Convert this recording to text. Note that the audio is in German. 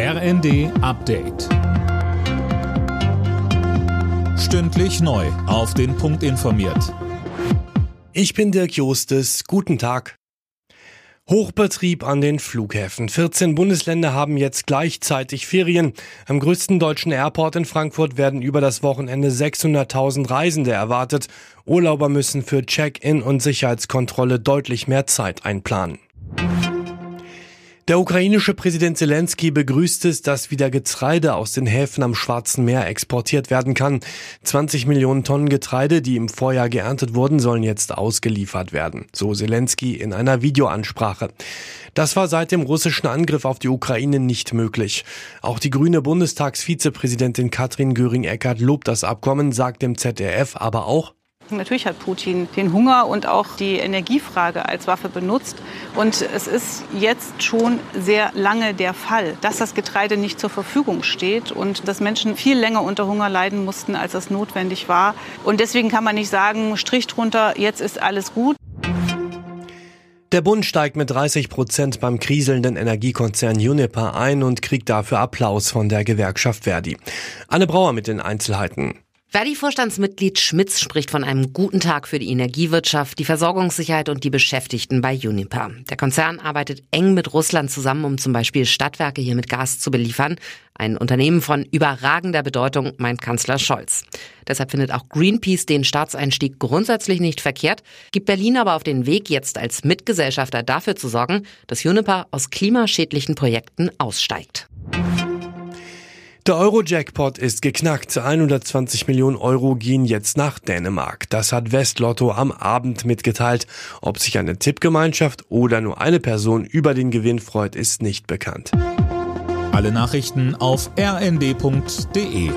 RND Update. Stündlich neu. Auf den Punkt informiert. Ich bin Dirk Jostes. Guten Tag. Hochbetrieb an den Flughäfen. 14 Bundesländer haben jetzt gleichzeitig Ferien. Am größten deutschen Airport in Frankfurt werden über das Wochenende 600.000 Reisende erwartet. Urlauber müssen für Check-in und Sicherheitskontrolle deutlich mehr Zeit einplanen. Der ukrainische Präsident Zelensky begrüßt es, dass wieder Getreide aus den Häfen am Schwarzen Meer exportiert werden kann. 20 Millionen Tonnen Getreide, die im Vorjahr geerntet wurden, sollen jetzt ausgeliefert werden, so Zelensky in einer Videoansprache. Das war seit dem russischen Angriff auf die Ukraine nicht möglich. Auch die grüne Bundestagsvizepräsidentin Katrin Göring-Eckardt lobt das Abkommen, sagt dem ZDF aber auch, Natürlich hat Putin den Hunger und auch die Energiefrage als Waffe benutzt. Und es ist jetzt schon sehr lange der Fall, dass das Getreide nicht zur Verfügung steht und dass Menschen viel länger unter Hunger leiden mussten, als das notwendig war. Und deswegen kann man nicht sagen, Strich drunter, jetzt ist alles gut. Der Bund steigt mit 30 Prozent beim kriselnden Energiekonzern Uniper ein und kriegt dafür Applaus von der Gewerkschaft Verdi. Anne Brauer mit den Einzelheiten. Verdi-Vorstandsmitglied Schmitz spricht von einem guten Tag für die Energiewirtschaft, die Versorgungssicherheit und die Beschäftigten bei Uniper. Der Konzern arbeitet eng mit Russland zusammen, um zum Beispiel Stadtwerke hier mit Gas zu beliefern. Ein Unternehmen von überragender Bedeutung, meint Kanzler Scholz. Deshalb findet auch Greenpeace den Staatseinstieg grundsätzlich nicht verkehrt, gibt Berlin aber auf den Weg, jetzt als Mitgesellschafter dafür zu sorgen, dass Uniper aus klimaschädlichen Projekten aussteigt. Der Euro-Jackpot ist geknackt. 120 Millionen Euro gehen jetzt nach Dänemark. Das hat Westlotto am Abend mitgeteilt. Ob sich eine Tippgemeinschaft oder nur eine Person über den Gewinn freut, ist nicht bekannt. Alle Nachrichten auf rnd.de